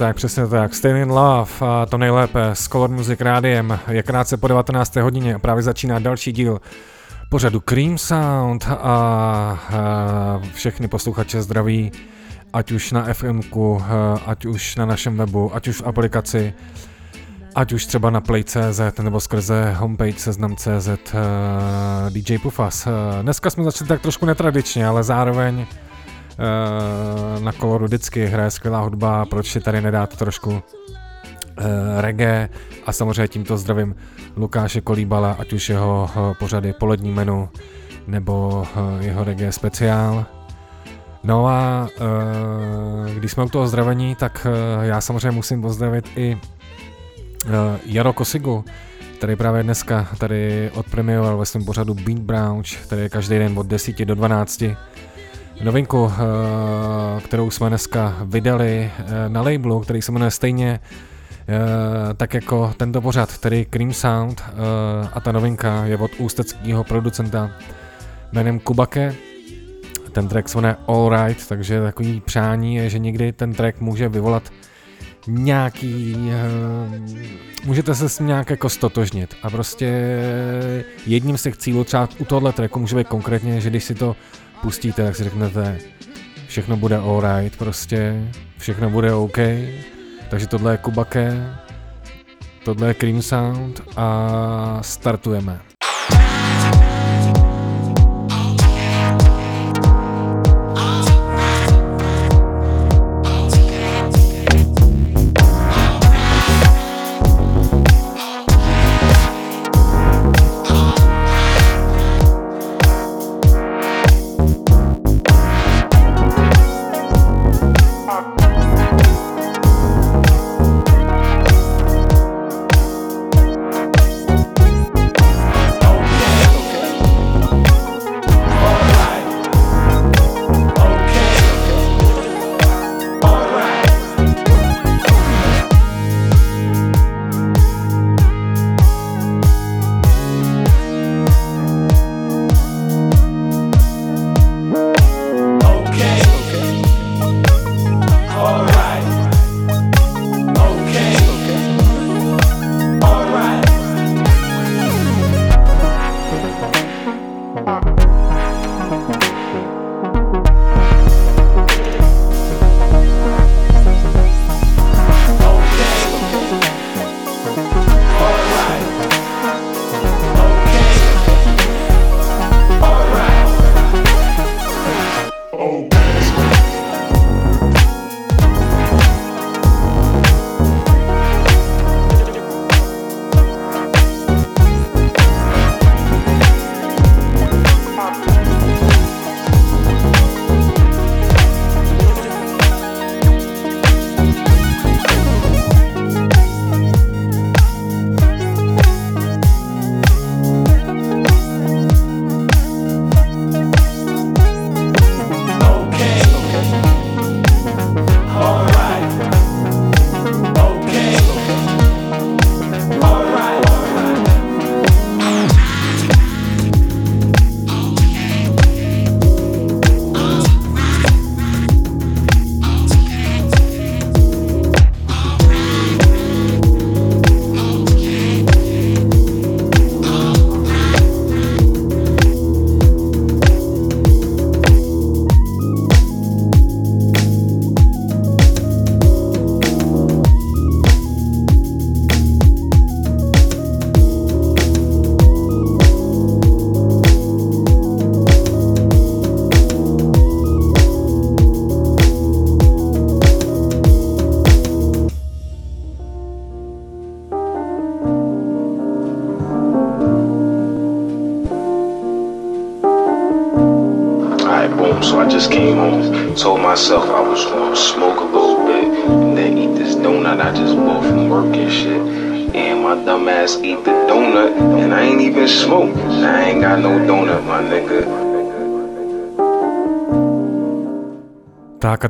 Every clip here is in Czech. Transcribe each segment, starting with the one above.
tak, přesně tak. Still in Love, a to nejlépe s Color Music rádiem. Je krátce po 19. hodině a právě začíná další díl pořadu Cream Sound a, a všechny posluchače zdraví, ať už na FMku, ať už na našem webu, ať už v aplikaci, ať už třeba na Play.cz nebo skrze homepage seznam.cz DJ Pufas. Dneska jsme začali tak trošku netradičně, ale zároveň Eh, na koloru vždycky hraje skvělá hudba, proč si tady nedát trošku uh, reggae a samozřejmě tímto zdravím Lukáše Kolíbala, ať už jeho uh, pořady Polední menu nebo jeho reggae speciál. No a když jsme u toho zdravení, tak já samozřejmě musím pozdravit i Jaro Kosigu, který právě dneska tady odpremioval ve svém pořadu Beat Browch, který je každý den od 10 do 12 novinku, eh, kterou jsme dneska vydali eh, na labelu, který se jmenuje stejně eh, tak jako tento pořad, tedy Cream Sound a ta novinka je od ústeckého producenta jménem Kubake. Ten track se jmenuje All Right, takže takový přání je, že někdy ten track může vyvolat nějaký, můžete se s nějak jako stotožnit a prostě jedním z těch cílů třeba u tohle tracku může být konkrétně, že když si to pustíte, tak si řeknete, všechno bude alright prostě, všechno bude OK. Takže tohle je Kubake, tohle je Cream Sound a startujeme.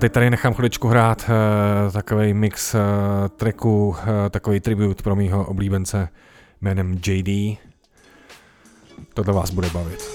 Teď tady nechám chviličku hrát eh, takový mix uh, tracků, uh, takový tribut pro mýho oblíbence jménem JD. Tohle vás bude bavit.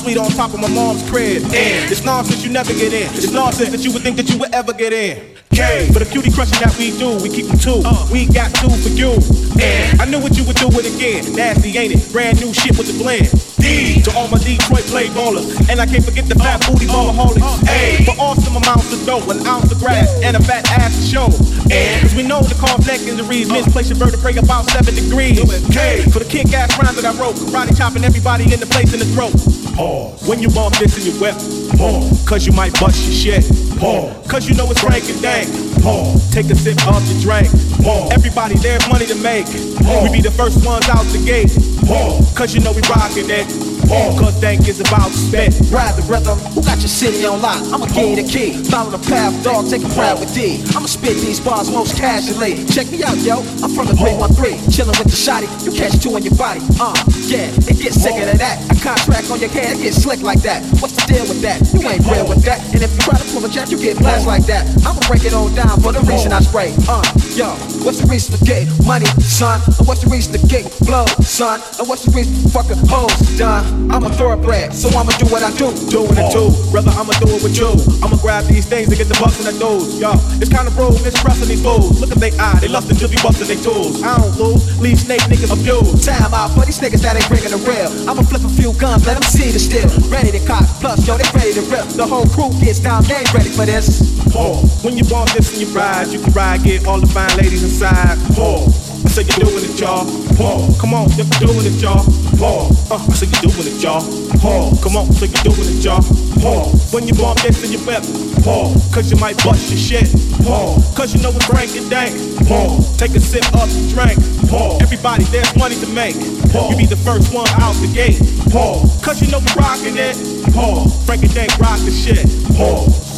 Suite on top of my mom's crib. And it's nonsense you never get in. It's nonsense that you would think that you would ever get in. K. For the cutie crushing that we do, we keep them two. Uh. We got two for you. And I knew what you would do it again. Nasty, ain't it? Brand new shit with the blend. D to all my Detroit play ballers. And I can't forget the uh. fat booty uh. ballaholics. A uh. for awesome amounts of dough, an ounce of grass, and a fat ass to show. And cause we know the cause neck injuries, misplace your vertebrae about seven degrees. K for the kick ass rhymes that I wrote, karate chopping everybody in the place in the throat. Pause. When you bump this in your whip, pause. Cause you might bust your shit. Pause. Cause you know it's Frank and Dank. Pause. Take a sip of your drink. Pause. Everybody there's money to make. Pause. We be the first ones out the gate. Pause. Cause you know we rockin' it. Cause dank is about spit. Ride the rhythm, who got your city on lock? I'ma give you the key. Follow the path, dog, take a ride with D. I'ma spit these bars most casually. Check me out, yo. I'm from the 313. Chillin' with the shotty. You catch two in your body. Uh, yeah, it gets sicker than that. A contract on your head, it gets slick like that. What's the deal with that? You ain't real with that. And if you try to pull a jack, you get blast like that. I'ma break it all down for the reason I spray. Uh, yo, what's the reason to get money, son? And what's the reason to get blow, son? And what's the reason to fucking hoes, done? I'm a thoroughbred, so I'ma do what I do. Doing it too, brother, I'ma do it with you. I'ma grab these things and get the bucks in the doors. Yo, it's kind of rude, mispressing these fools. Look at they eye, they lustin' to be bustin' they tools. I don't lose, leave snake niggas abused. Time out for these niggas that ain't bringing the real. I'ma flip a few guns, let them see the steel. Ready to cock, plus, yo, they ready to rip. The whole crew gets down, they ain't ready for this. Pause. When you bump this in your ride, you can ride, get all the fine ladies inside. Pause. I say you're doing it, y'all. Paul, come on, you're doing it, y'all. Paul, uh, I say you're doing it, y'all. Paul, come on, say you're doing it, y'all. Paul, when you bump this in your whip. Paul, cause you might bust your shit. Paul, cause you know it's Frank and Dank. Paul, take a sip of the drink. Paul, everybody, there's money to make. Paul, you be the first one out the gate. Paul, cause you know we rockin' it. Paul, Frank and Dank rock the shit. Paul.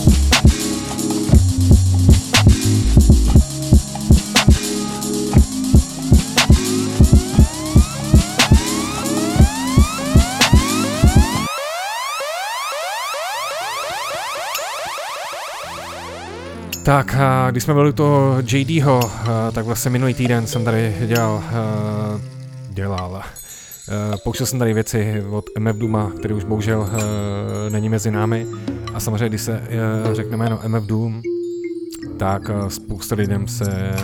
Tak, když jsme byli u toho JDho, tak vlastně minulý týden jsem tady dělal, dělal, pouštěl jsem tady věci od MF Duma, který už bohužel není mezi námi. A samozřejmě, když se řekne jméno MF Doom, tak spousta lidem se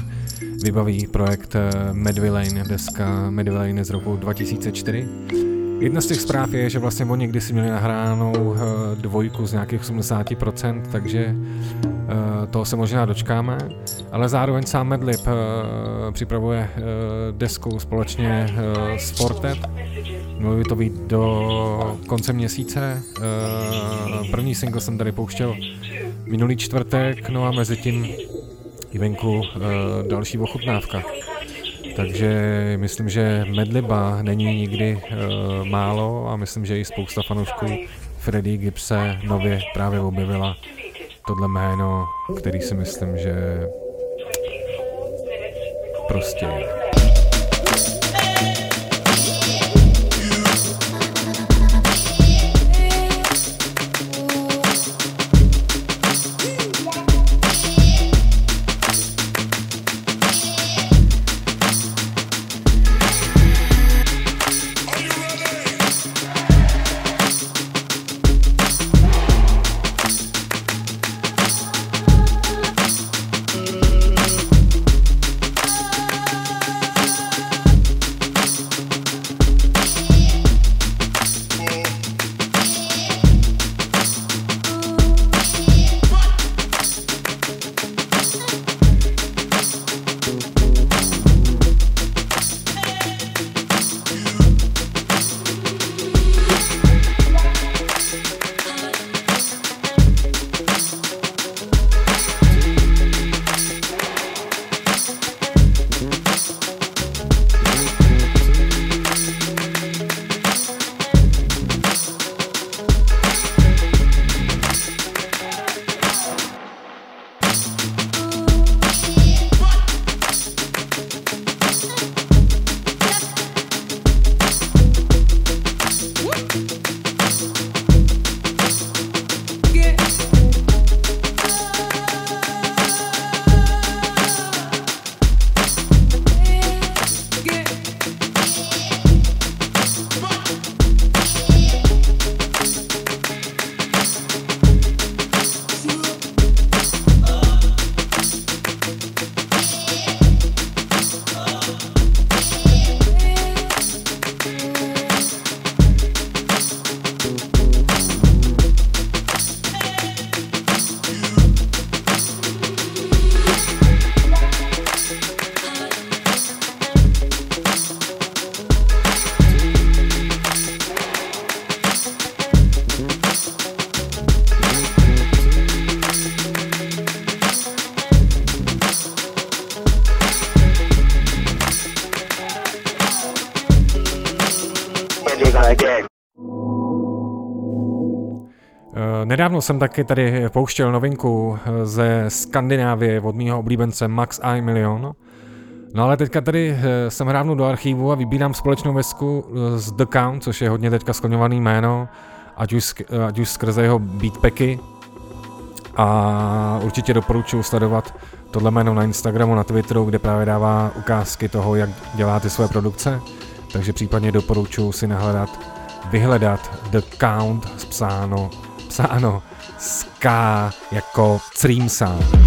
vybaví projekt Medvillain, deska Medvillain z roku 2004. Jedna z těch zpráv je, že vlastně oni kdysi měli nahránou dvojku z nějakých 80%, takže Eh, toho se možná dočkáme, ale zároveň sám Medlib uh, připravuje desku společně s Fortet. Mělo by to být do konce měsíce. První single jsem tady pouštěl minulý čtvrtek, no a mezi tím i venku další ochutnávka. Takže myslím, že Medliba není nikdy uh, málo a myslím, že i spousta fanoušků Freddy Gibse nově právě objevila tohle jméno, který si myslím, že prostě jsem taky tady pouštěl novinku eh, ze Skandinávie od mýho oblíbence Max I Million. No ale teďka tady eh, jsem hrávnu do archívu a vybírám společnou vesku z The Count, což je hodně teďka skloňovaný jméno, ať už, ať už skrze jeho beatpacky. A určitě doporučuji sledovat tohle jméno na Instagramu, na Twitteru, kde právě dává ukázky toho, jak dělá ty své produkce. Takže případně doporučuji si nahledat, vyhledat The Count psáno psáno ska jako Stream Sound.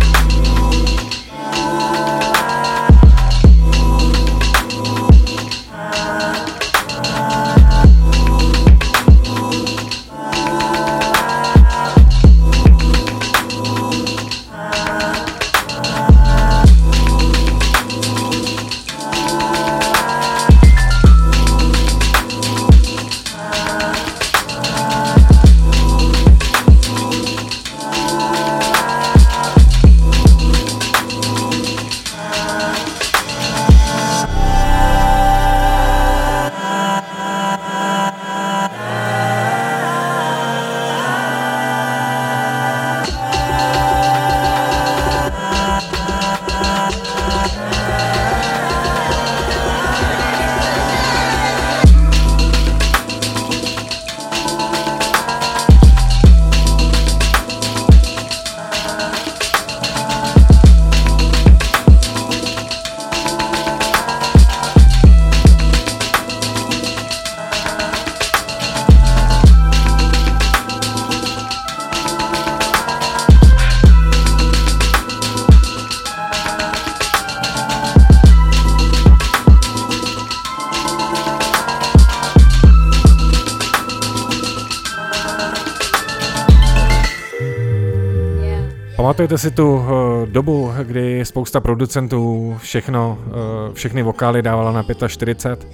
Pamatujete si tu uh, dobu, kdy spousta producentů všechno, uh, všechny vokály dávala na 45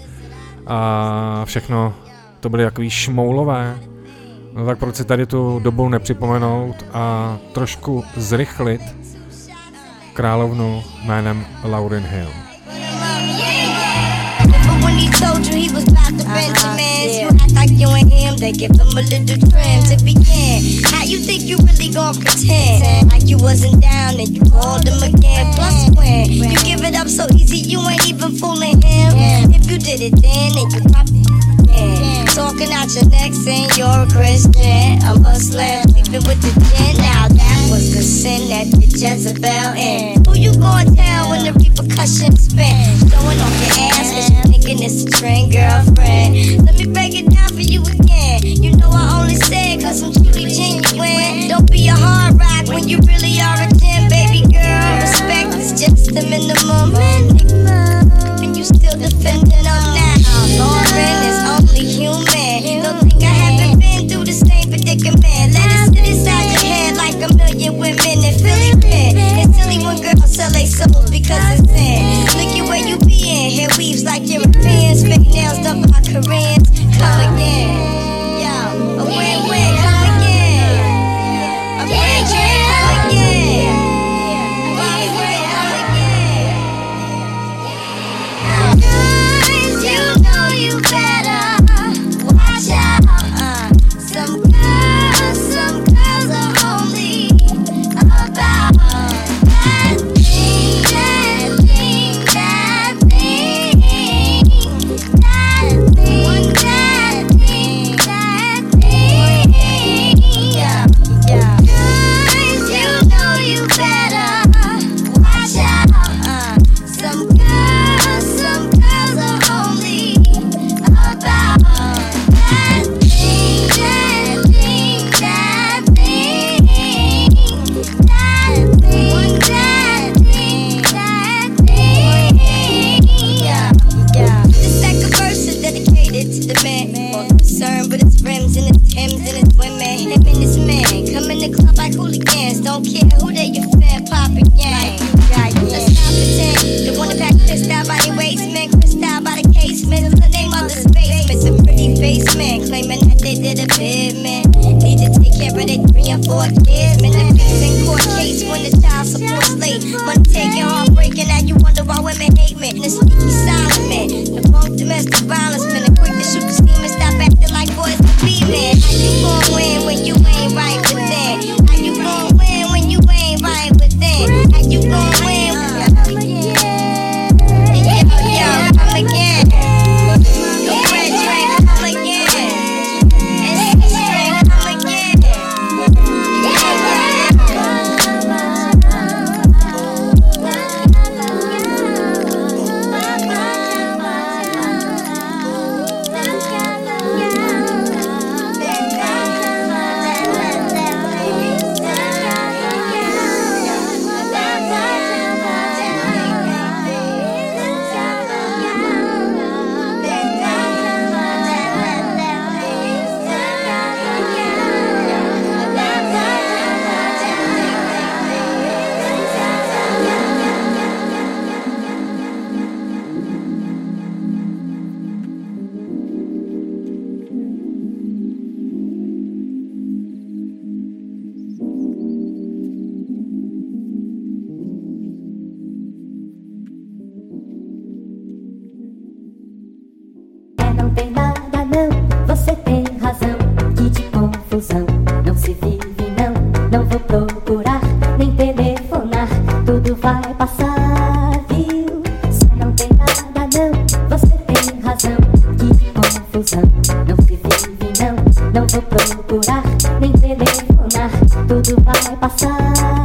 a všechno to byly takový šmoulové? No tak proč si tady tu dobu nepřipomenout a trošku zrychlit královnu jménem Lauren Hill. like you and him, they give them a little trim to begin. How you think you really gon' pretend? Like you wasn't down and you called him again. Plus when you give it up so easy, you ain't even fooling him. If you did it then, then you probably again. Talking out your neck saying you're a Christian, a Muslim, sleeping with the gin. Now that the Jezebel in. Who you gonna tell when the repercussions spin? Throwing off your ass cause you thinking it's a trend, girlfriend. Let me break it down for you again. You know I only say cause I'm truly genuine. Don't be a hard rock when you really are a 10, baby girl. Respect is just the minimum. And you still defending them now. Lauren is only human. Don't think I haven't been through the same predicament. Pen. It's silly when girls sell their souls because it's in. Look at where you be in. Hair weaves like Europeans. Fake nails done by Koreans. Come again. Yo, a. Come Tak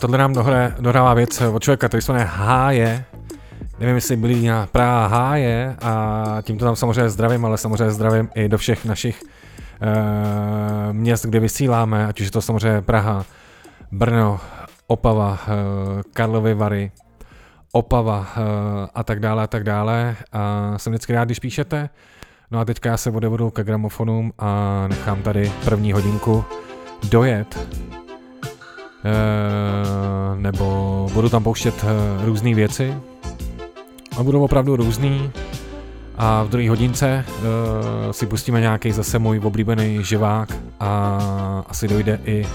tohle nám dohrává věc od člověka, který se jmenuje Háje. Nevím, jestli byli na Praha Háje a tímto tam samozřejmě zdravím, ale samozřejmě zdravím i do všech našich uh, měst, kde vysíláme, ať už je to samozřejmě Praha, Brno, Opava, uh, Karlovy Vary, Opava uh, a tak dále a tak dále. A jsem vždycky rád, když píšete. No a teďka já se odevodu ke gramofonům a nechám tady první hodinku dojet nebo budu tam pouštět eh, různé věci. A budou opravdu různý. A v druhé hodince uh, si pustíme nějaký zase můj oblíbený živák a asi dojde i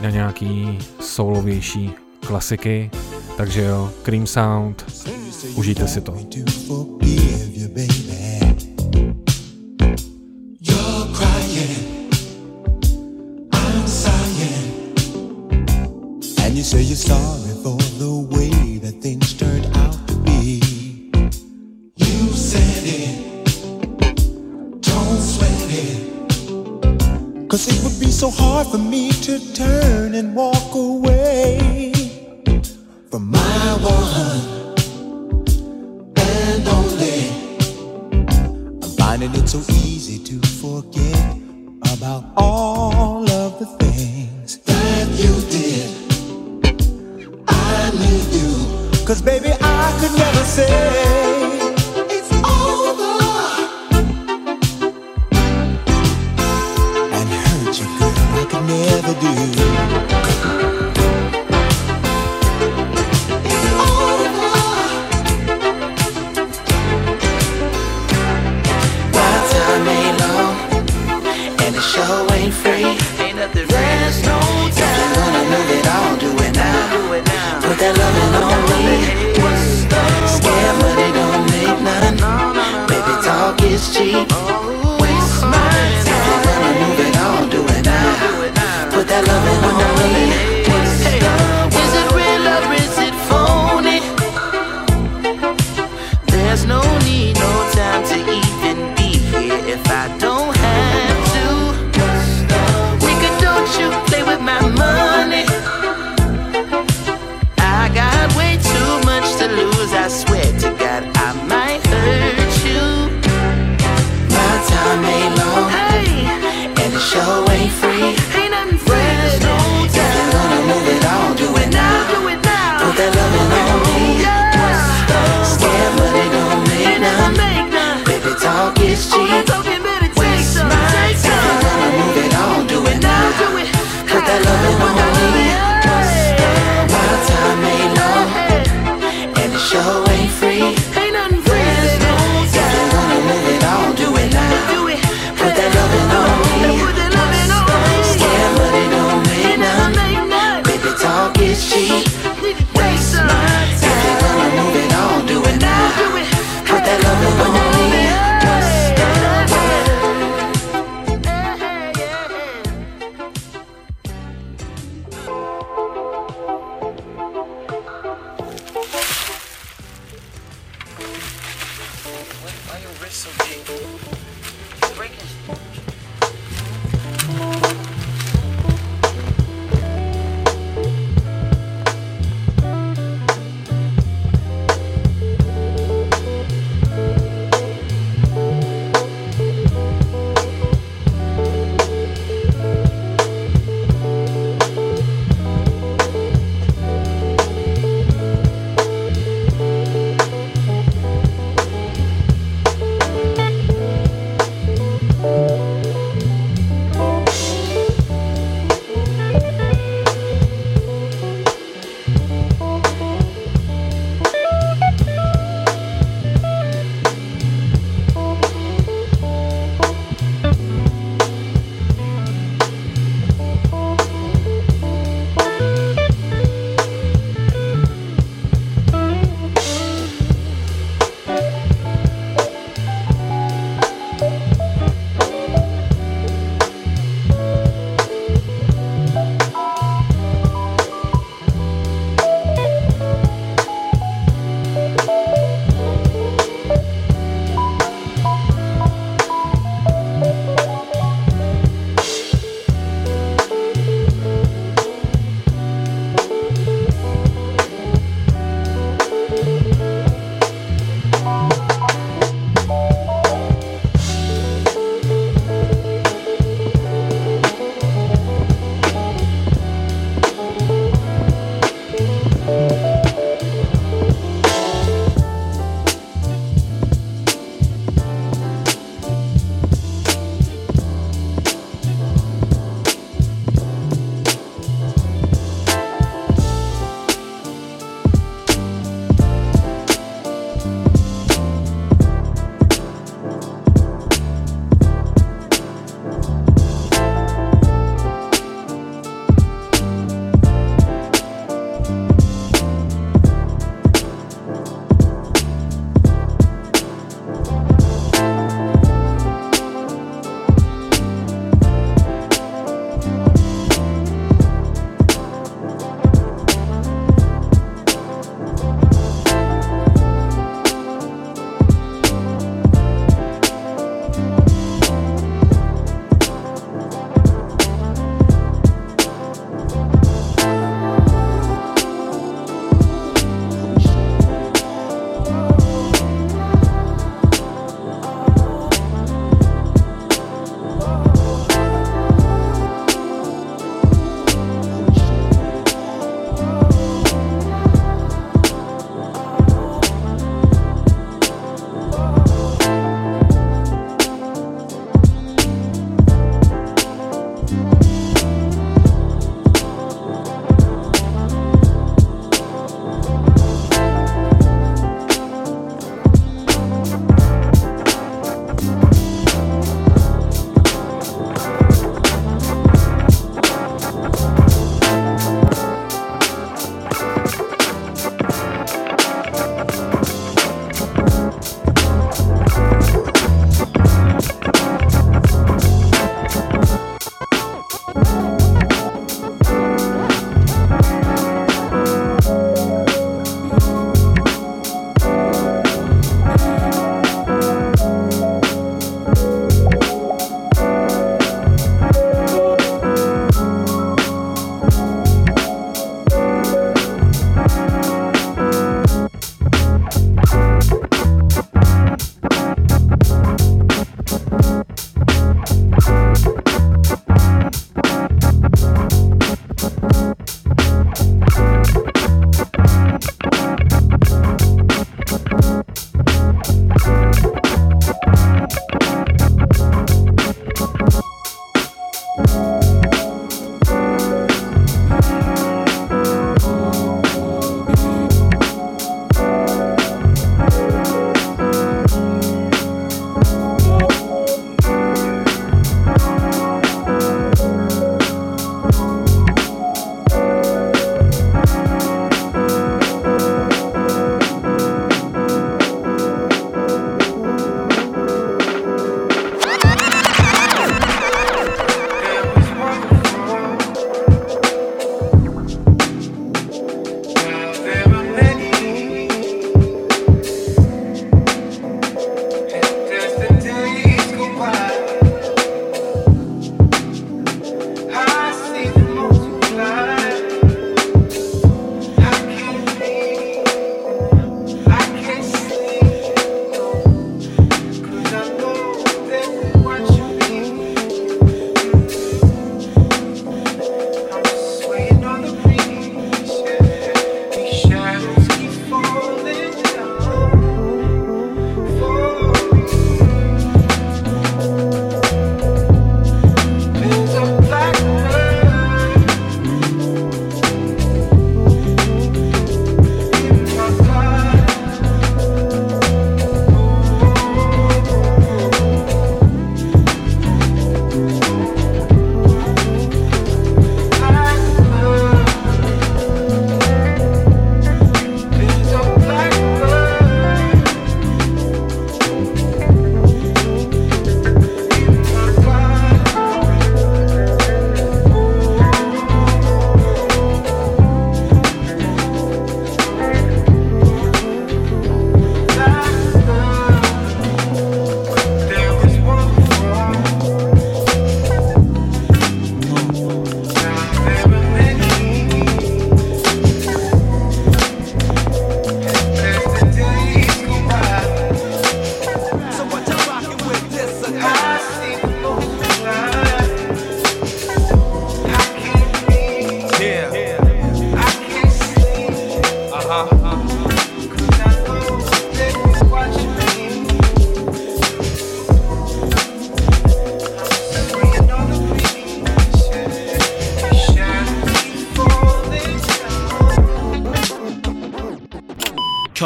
na nějaký soulovější klasiky, takže jo, Cream Sound, užijte si to. Sorry for the way that things turned out to be. You said it, don't sweat it. Cause it would be so hard for me to turn and walk away from my one and only. I'm finding it so easy to forget about all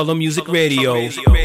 Color Music Radio.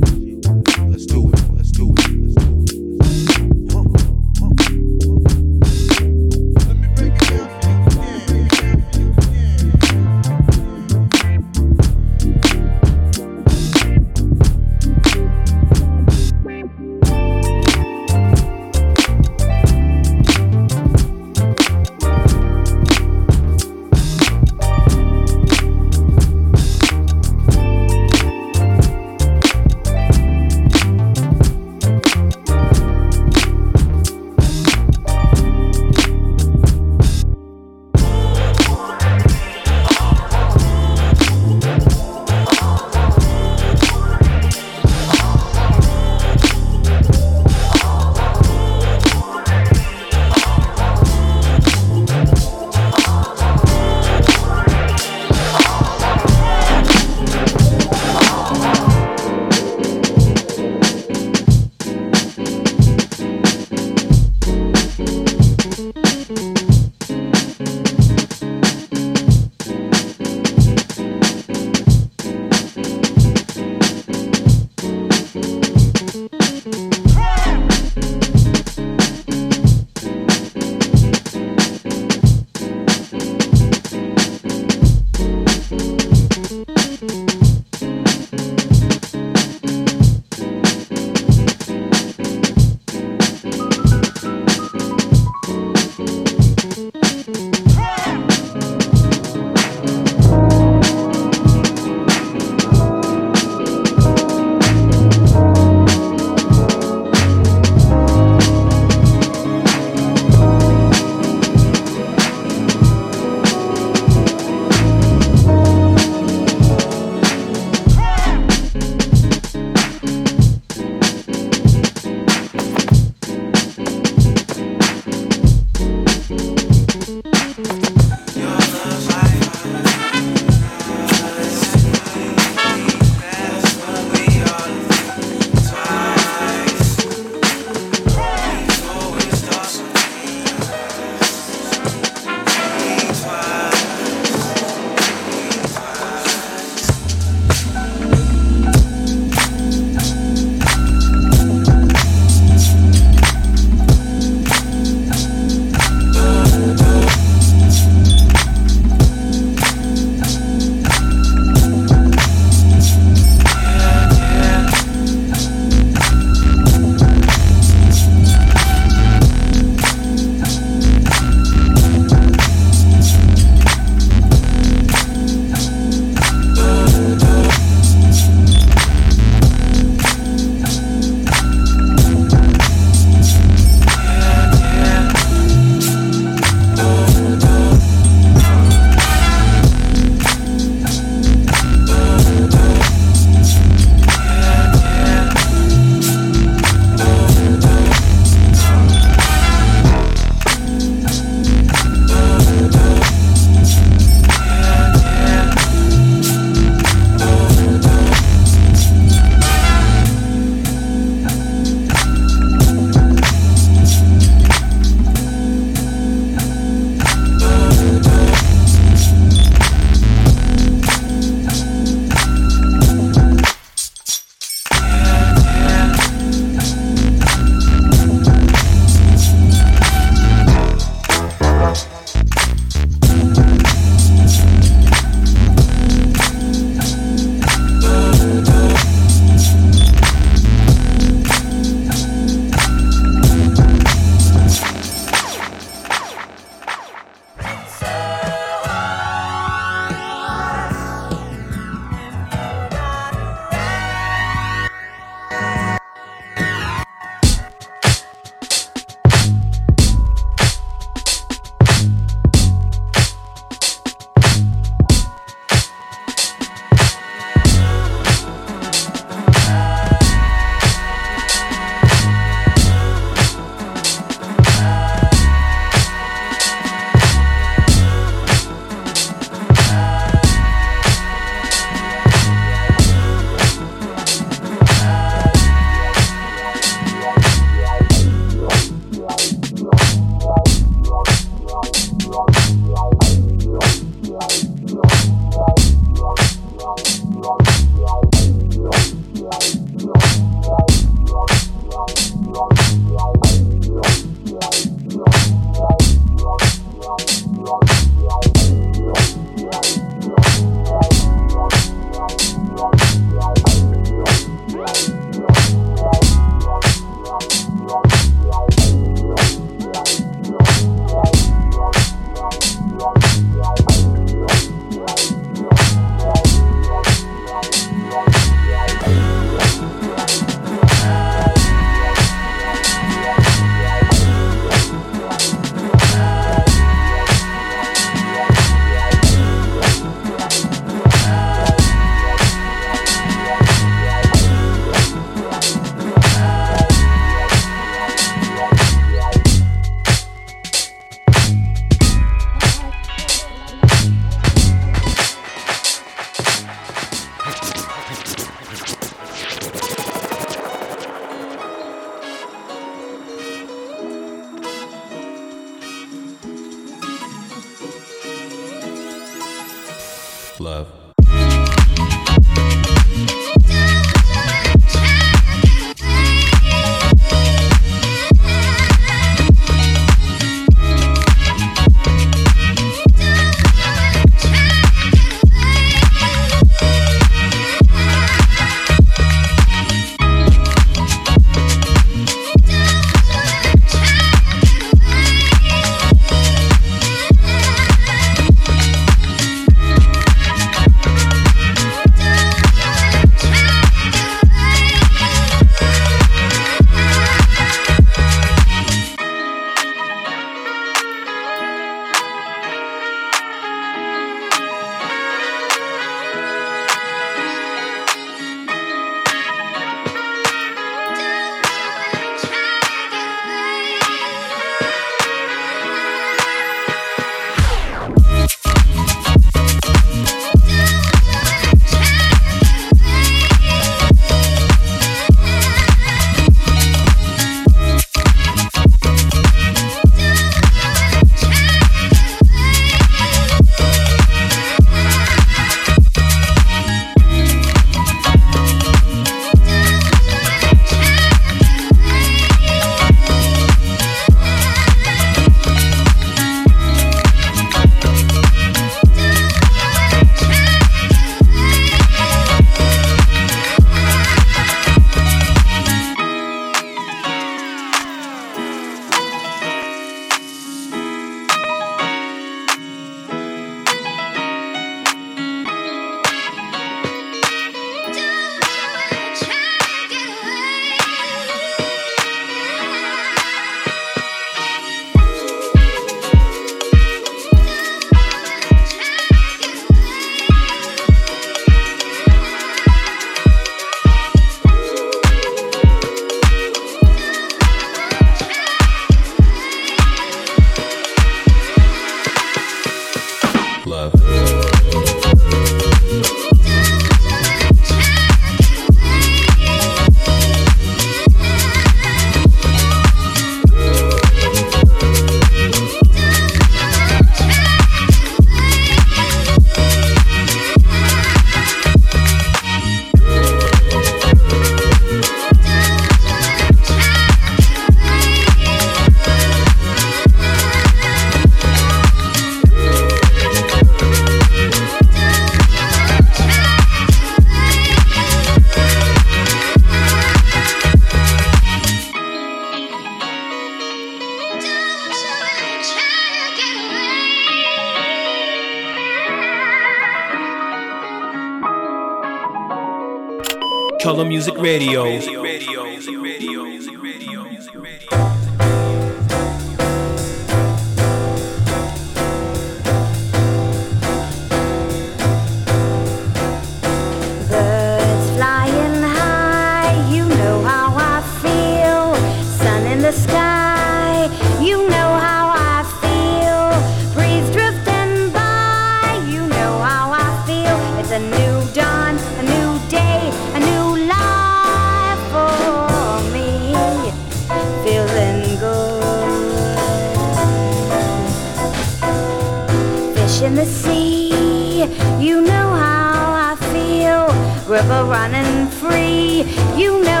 A new dawn, a new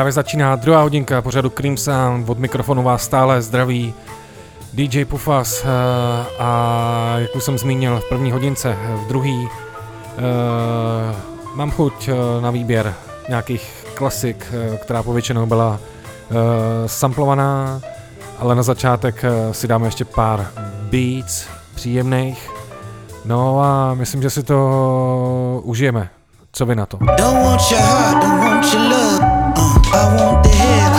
Právě začíná druhá hodinka pořadu Cream Sound, od mikrofonu vás stále zdraví DJ Pufas eh, a jak už jsem zmínil v první hodince, eh, v druhý eh, mám chuť na výběr nějakých klasik, která povětšinou byla samplovaná, ale na začátek si dáme ještě pár beats příjemných. No a myslím, že si to užijeme. Co vy na to? Don't want your heart, don't want your love. I want the head.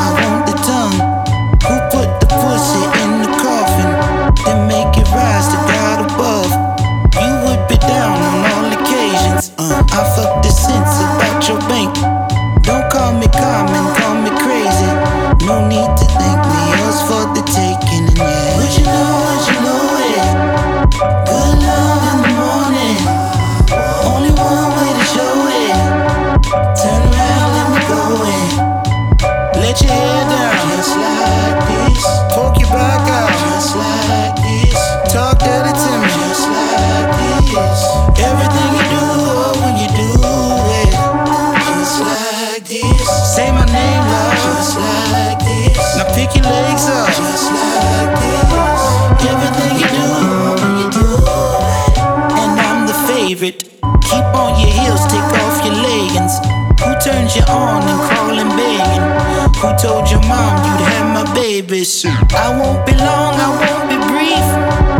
this. I won't be long, I won't be brief.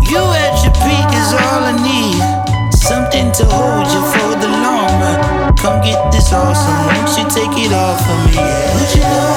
You at your peak is all I need. Something to hold you for the long run. Come get this awesome, won't you take it all for me? Yeah.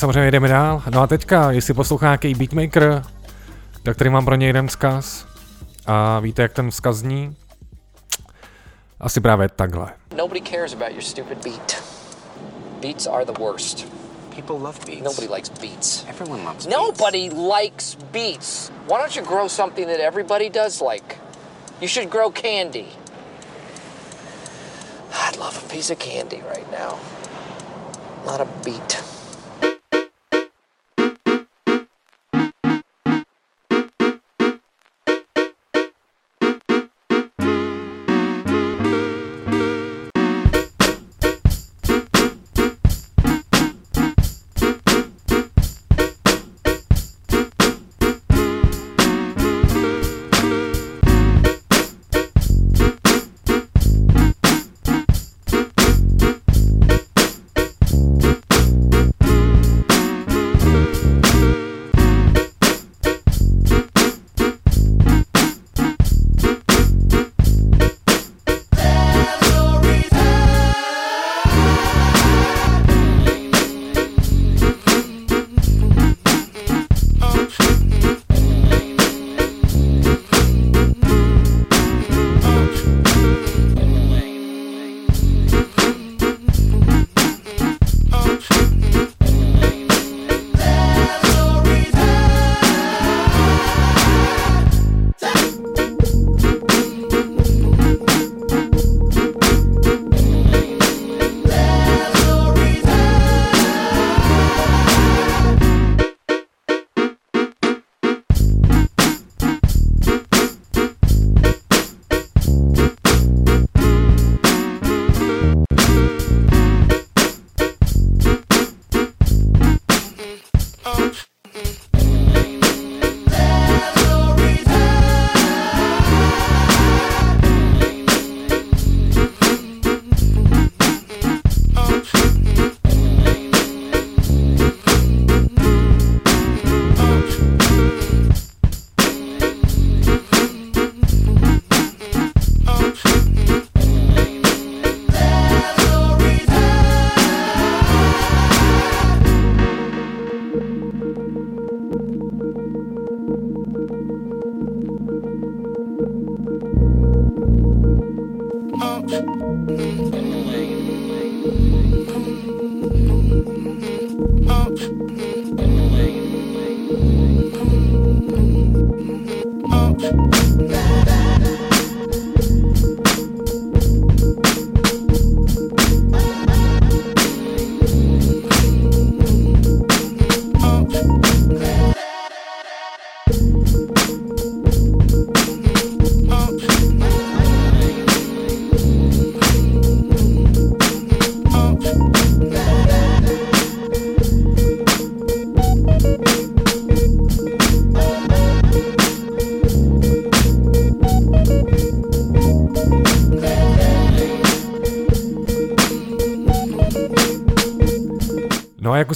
Samozřejmě jdeme dál. No a teďka, jestli poslouchá nějaký beatmaker, tak tady mám pro něj jeden vzkaz. A víte, jak ten vzkaz zní? Asi právě takhle. Nobody cares about your stupid beat. Beats are the worst. People love beats. Nobody likes beats. Everyone loves Nobody likes beats. Why don't you grow something that everybody does like? You should grow candy. I'd love a piece of candy right now. Not a beat.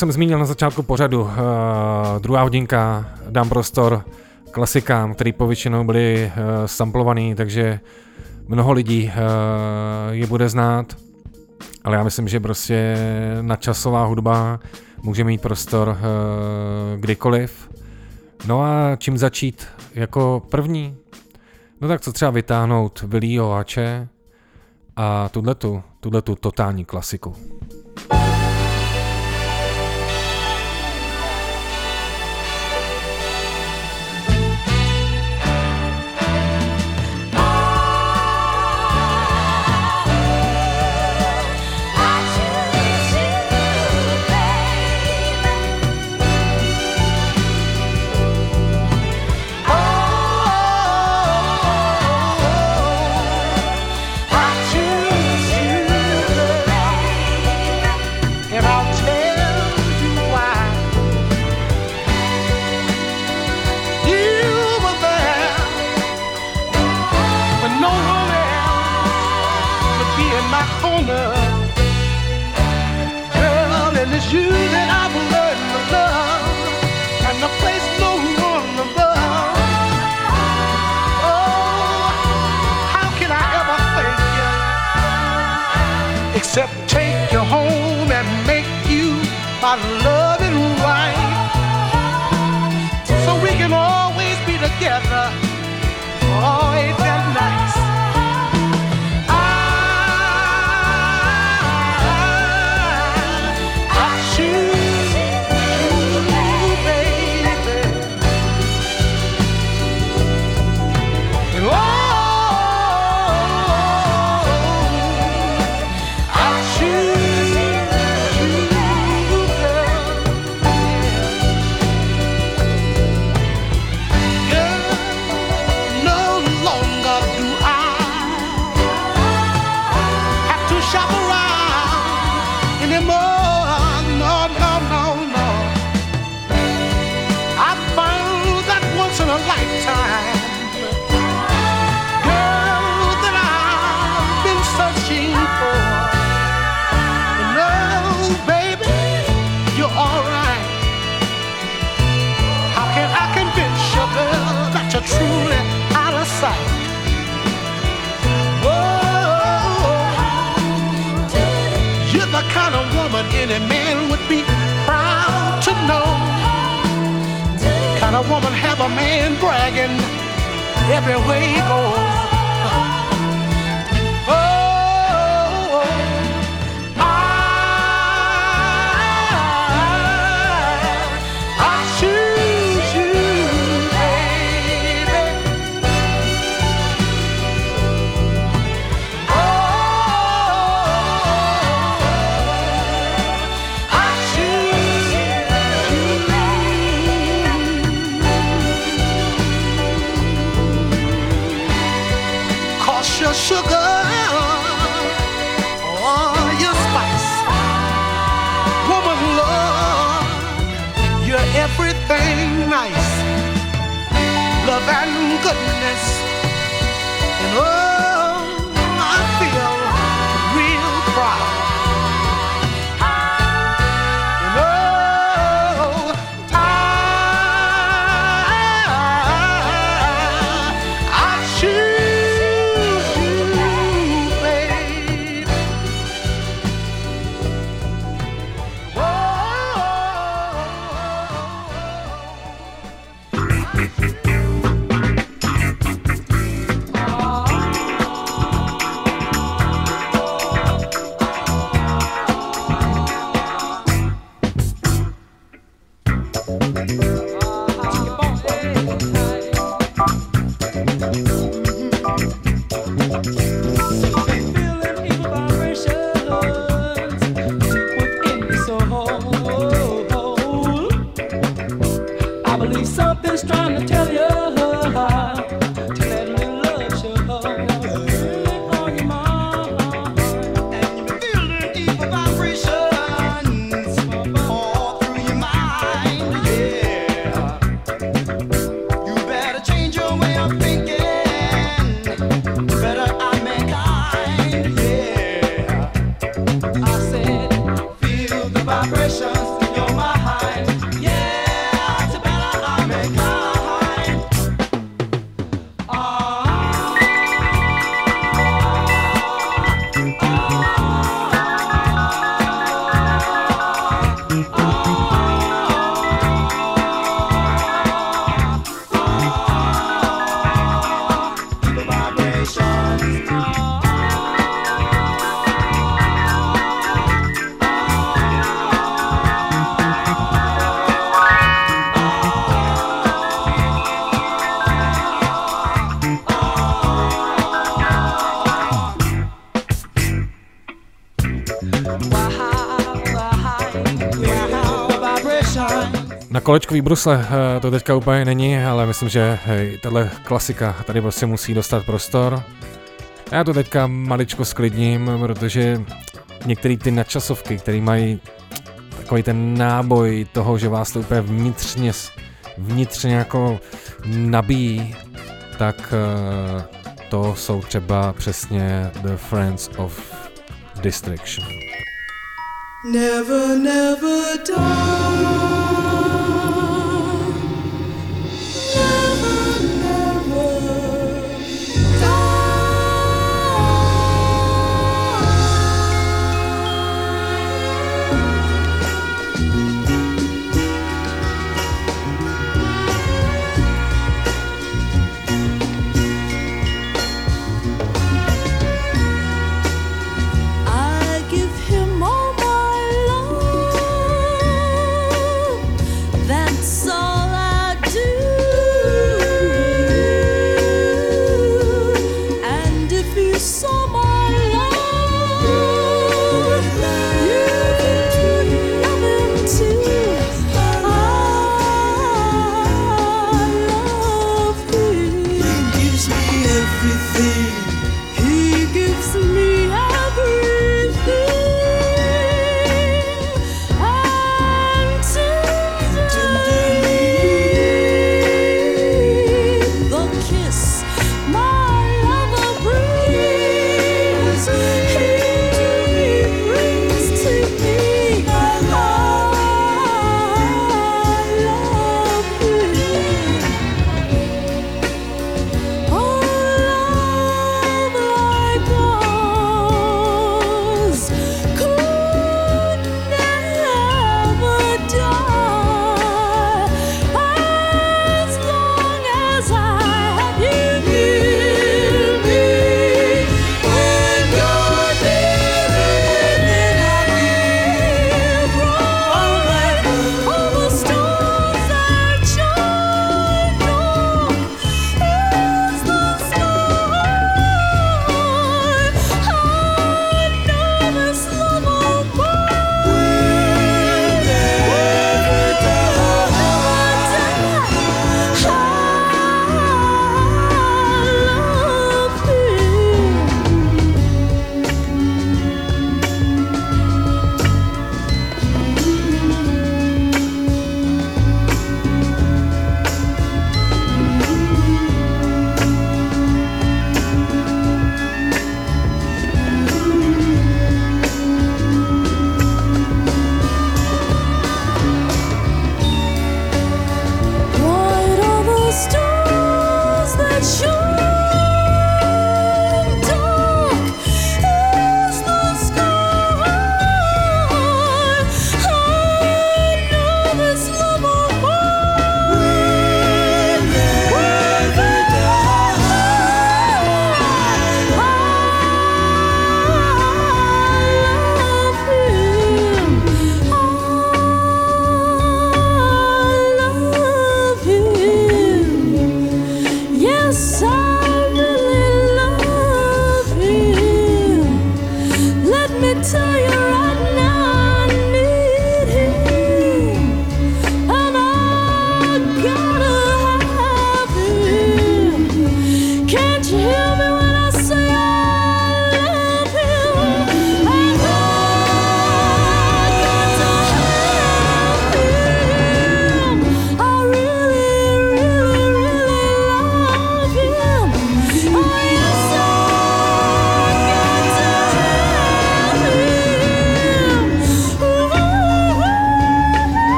Jsem zmínil na začátku pořadu, uh, druhá hodinka, dám prostor klasikám, který povětšinou byly uh, samplovaný, takže mnoho lidí uh, je bude znát, ale já myslím, že prostě nadčasová hudba může mít prostor uh, kdykoliv. No a čím začít jako první? No tak co třeba vytáhnout Willieho Hače a tuhletu, tuhletu totální klasiku. the kind of woman any man would be proud to know. Kind of woman have a man bragging every way he goes. Goodness, Na kolečkový brusle eh, to teďka úplně není, ale myslím, že hej, tahle klasika tady prostě musí dostat prostor. Já to teďka maličko sklidním, protože některé ty nadčasovky, které mají takový ten náboj toho, že vás to úplně vnitřně, vnitřně jako nabíjí, tak eh, to jsou třeba přesně The Friends of Distraction. Never, never die.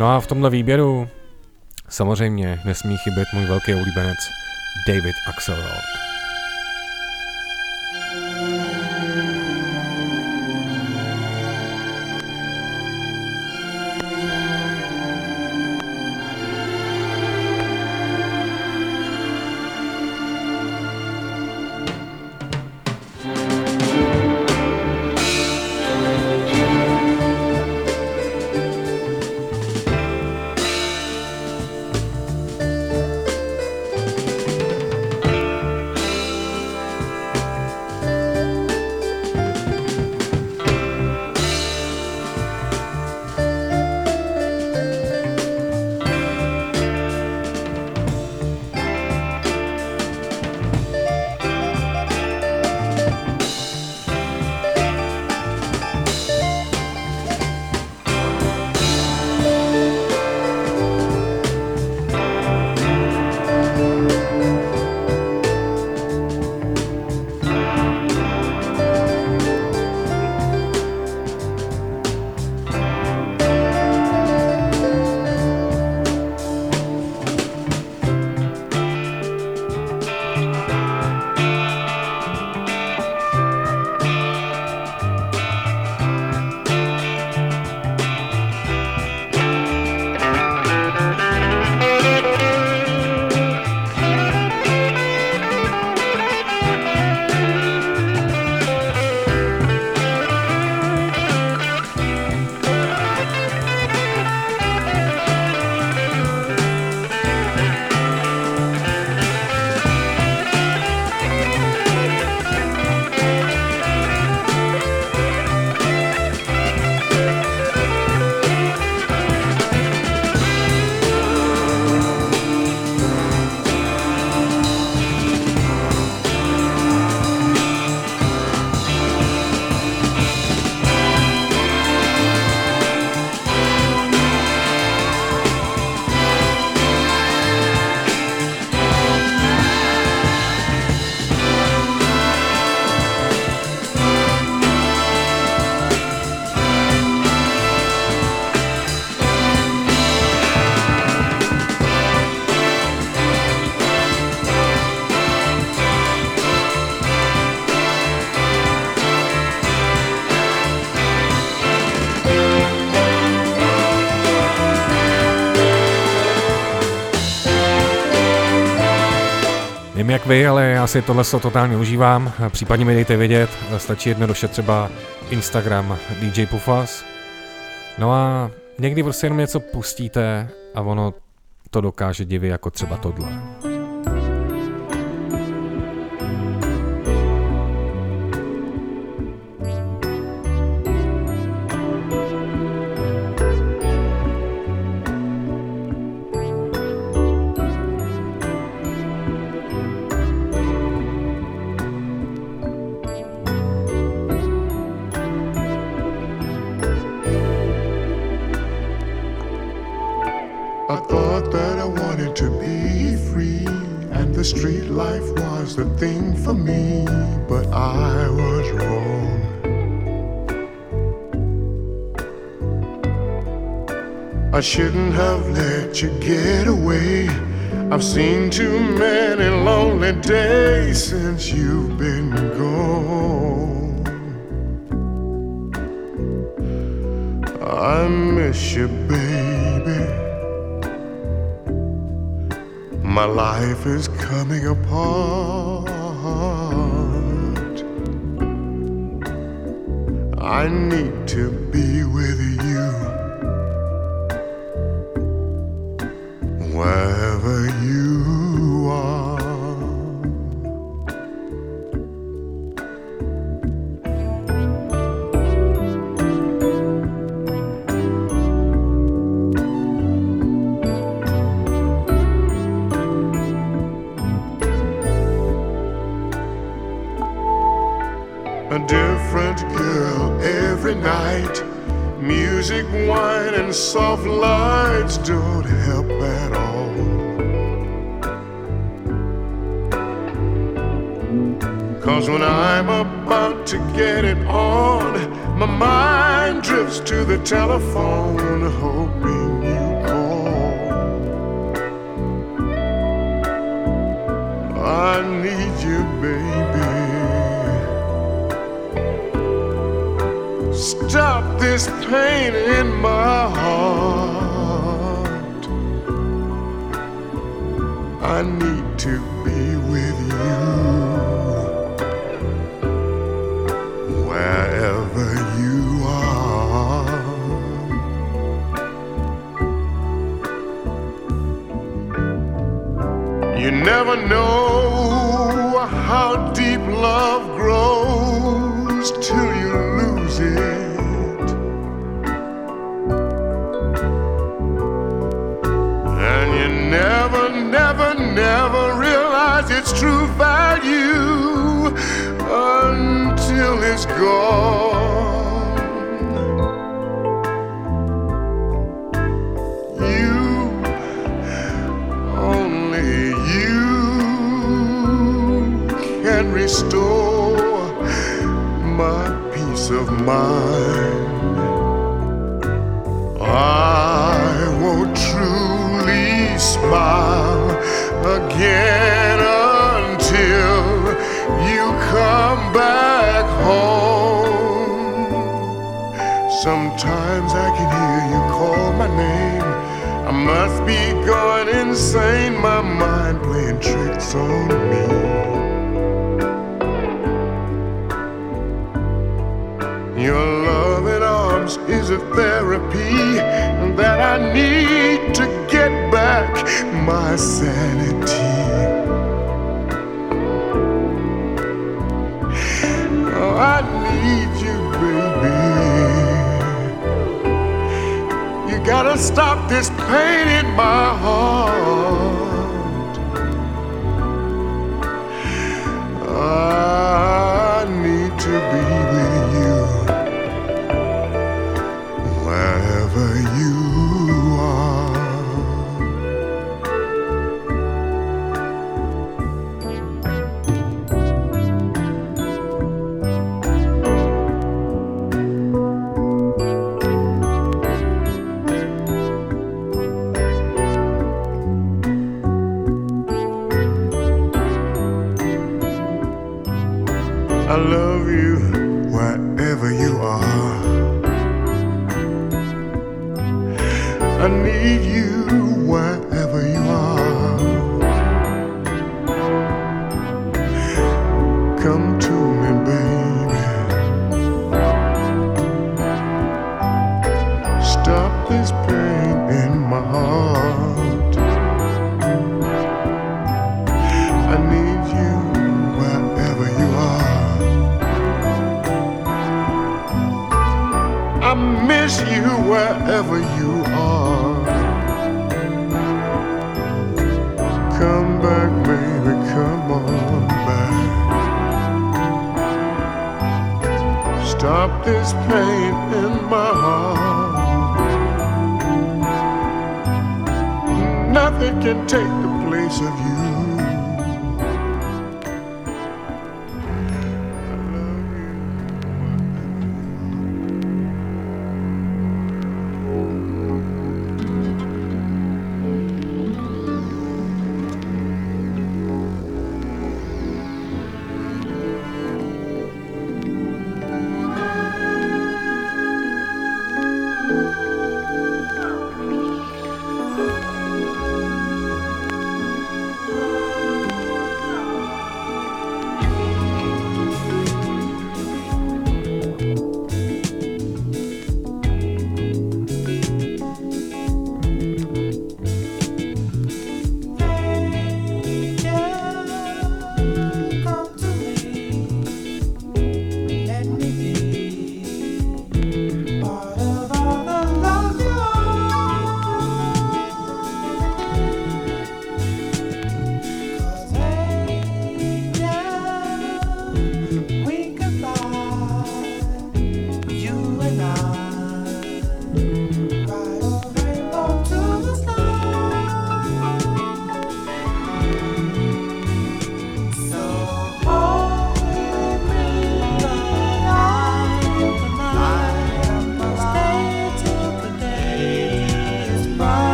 No a v tomhle výběru samozřejmě nesmí chybět můj velký oblíbenec David Axelrod. Vy, ale já si tohle totálně užívám. Případně mi dejte vědět, stačí jednoduše třeba Instagram DJ Pufas. No a někdy prostě jenom něco pustíte a ono to dokáže divit jako třeba tohle. I was wrong. I shouldn't have let you get away. I've seen too many lonely days since you've been gone. I miss you, baby. My life is coming apart. I need to be with you. wherever you when I'm about to get it on, my mind drifts to the telephone, hoping you call. I need you, baby. Stop this pain in my heart. I need.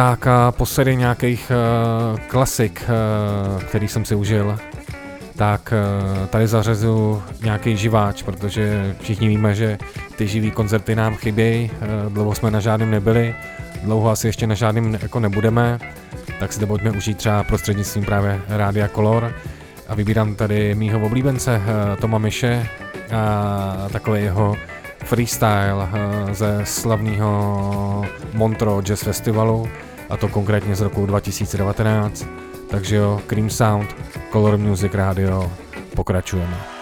Tak a po sérii nějakých uh, klasik, uh, který jsem si užil, tak uh, tady zařezu nějaký živáč, protože všichni víme, že ty živý koncerty nám chybějí, uh, dlouho jsme na žádném nebyli, dlouho asi ještě na žádném jako nebudeme, tak si to pojďme užít třeba prostřednictvím právě Rádia Color a vybírám tady mýho oblíbence uh, Toma Miše a takový jeho freestyle ze slavného Montreux Jazz Festivalu, a to konkrétně z roku 2019. Takže jo, Cream Sound, Color Music Radio, pokračujeme.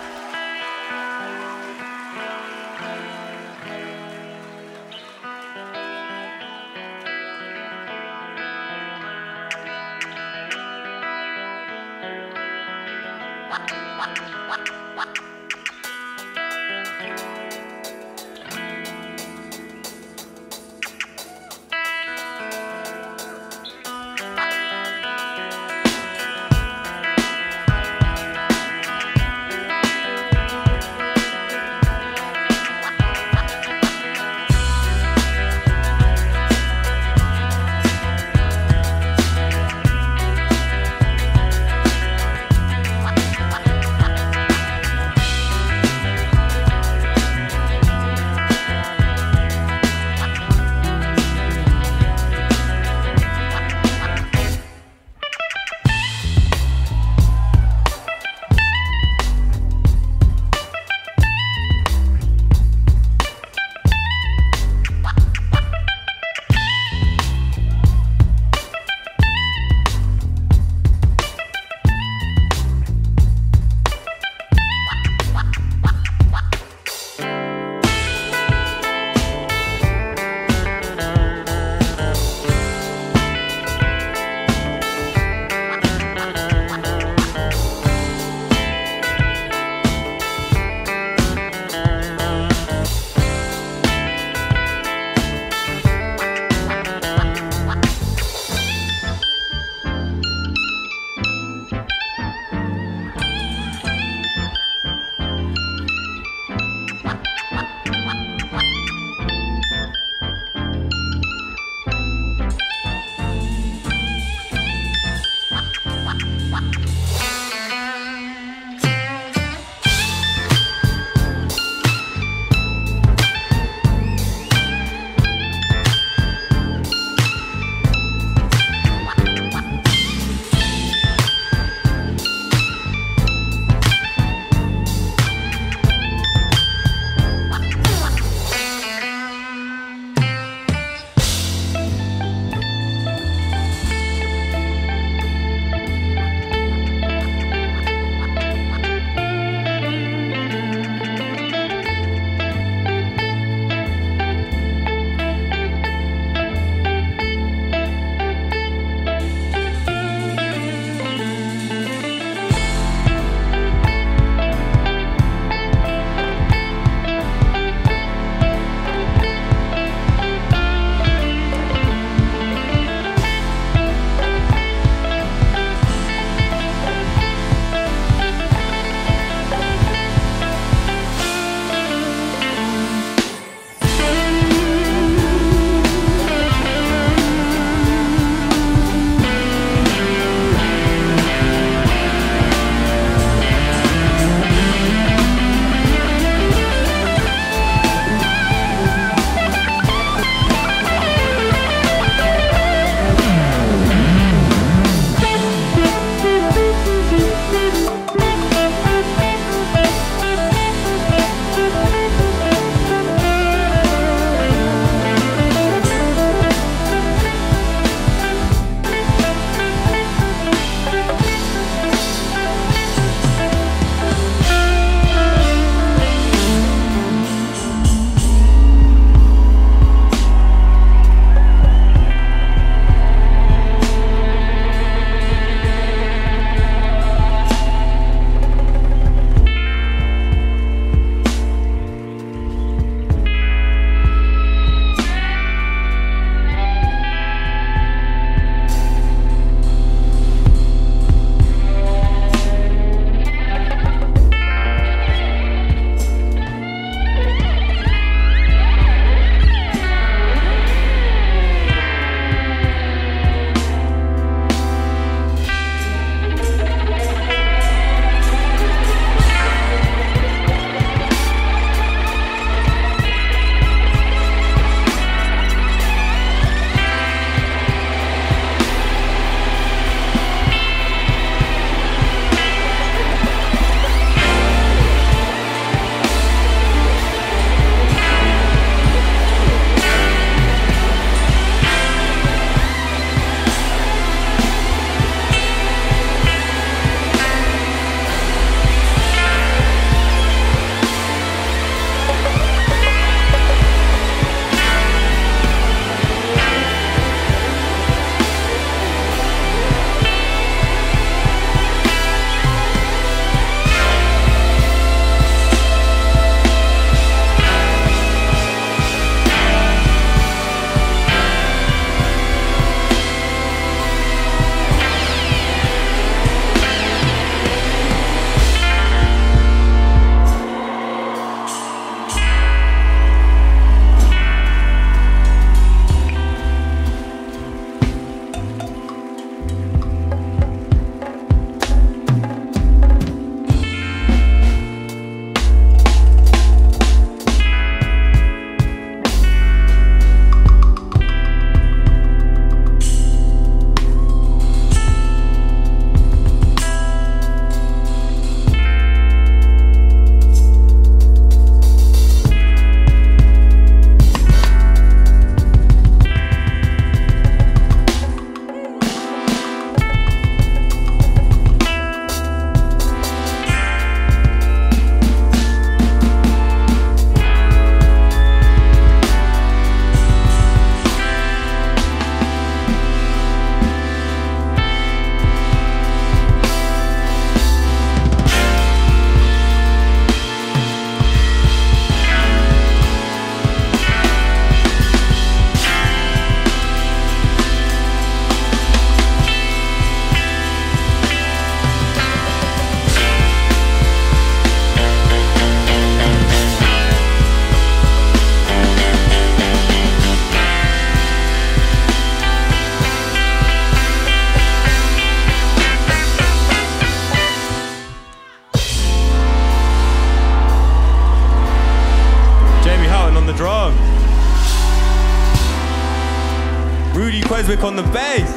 On the bass.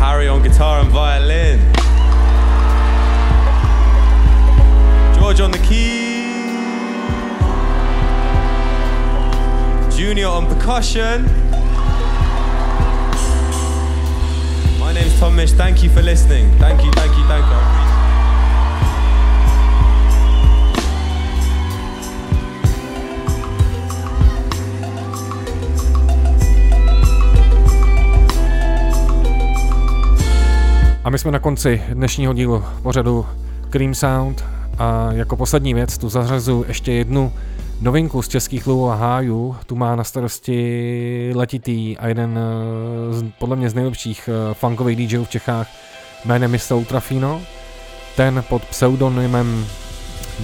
Harry on guitar and violin. George on the keys. Junior on percussion. Jsme na konci dnešního dílu pořadu Cream Sound a jako poslední věc tu zařazu ještě jednu novinku z českých lů a hájů. Tu má na starosti letitý a jeden z, podle mě z nejlepších eh, funkových DJů v Čechách jménem Mr. Ultrafino. Ten pod pseudonymem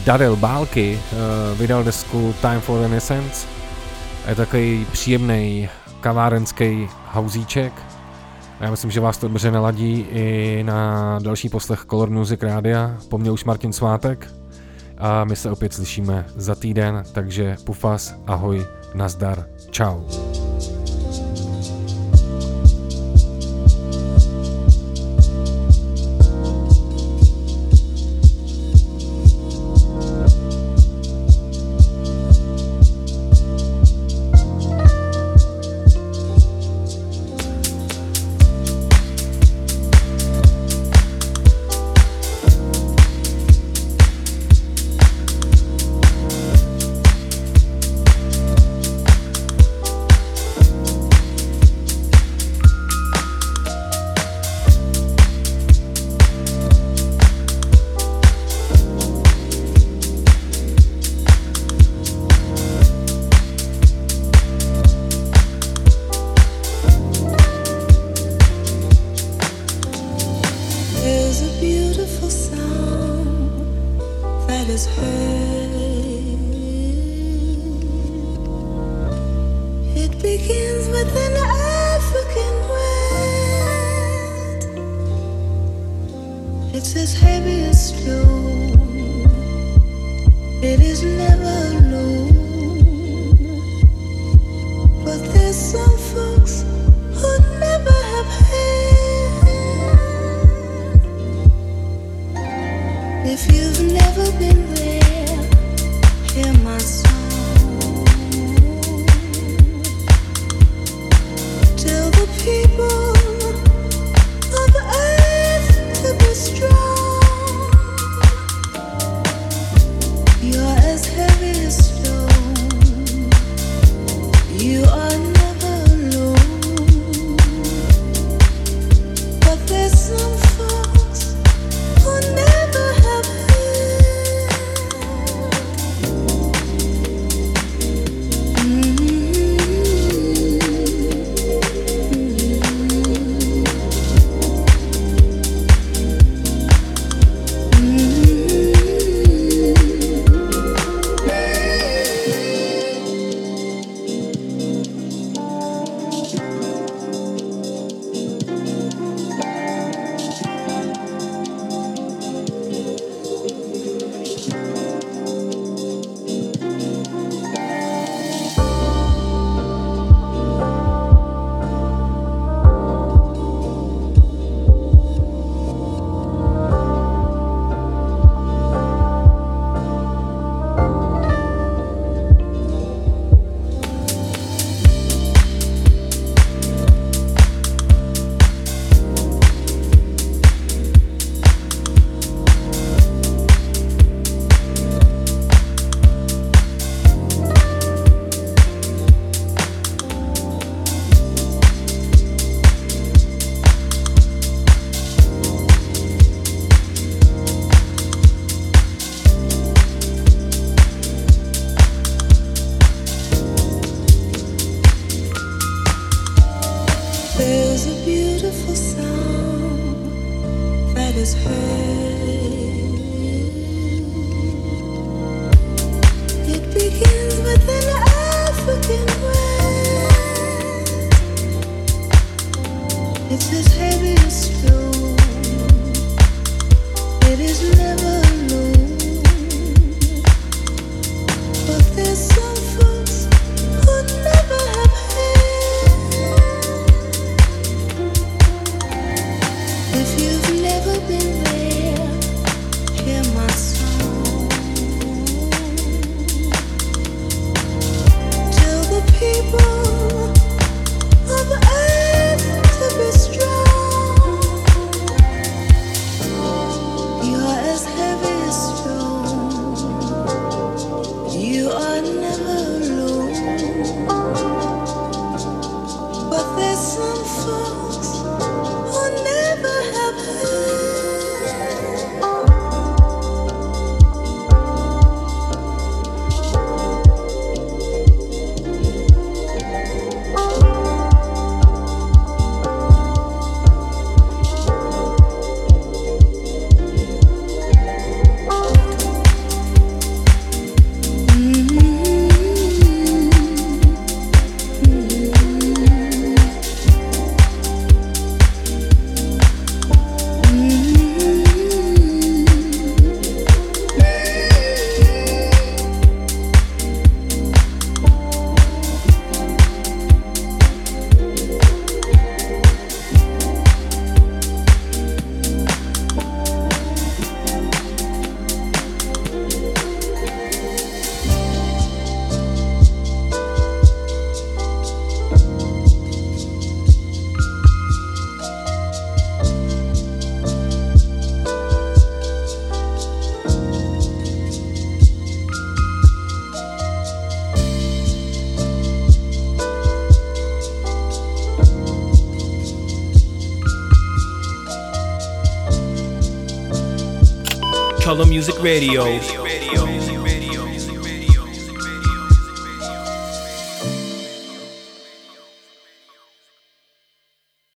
Daryl Bálky eh, vydal desku Time for Renaissance. Je takový příjemný kavárenský hauzíček, já myslím, že vás to dobře naladí i na další poslech Color Music Rádia. Po mně už Martin Svátek a my se opět slyšíme za týden, takže pufas, ahoj, nazdar, čau. Music Radio.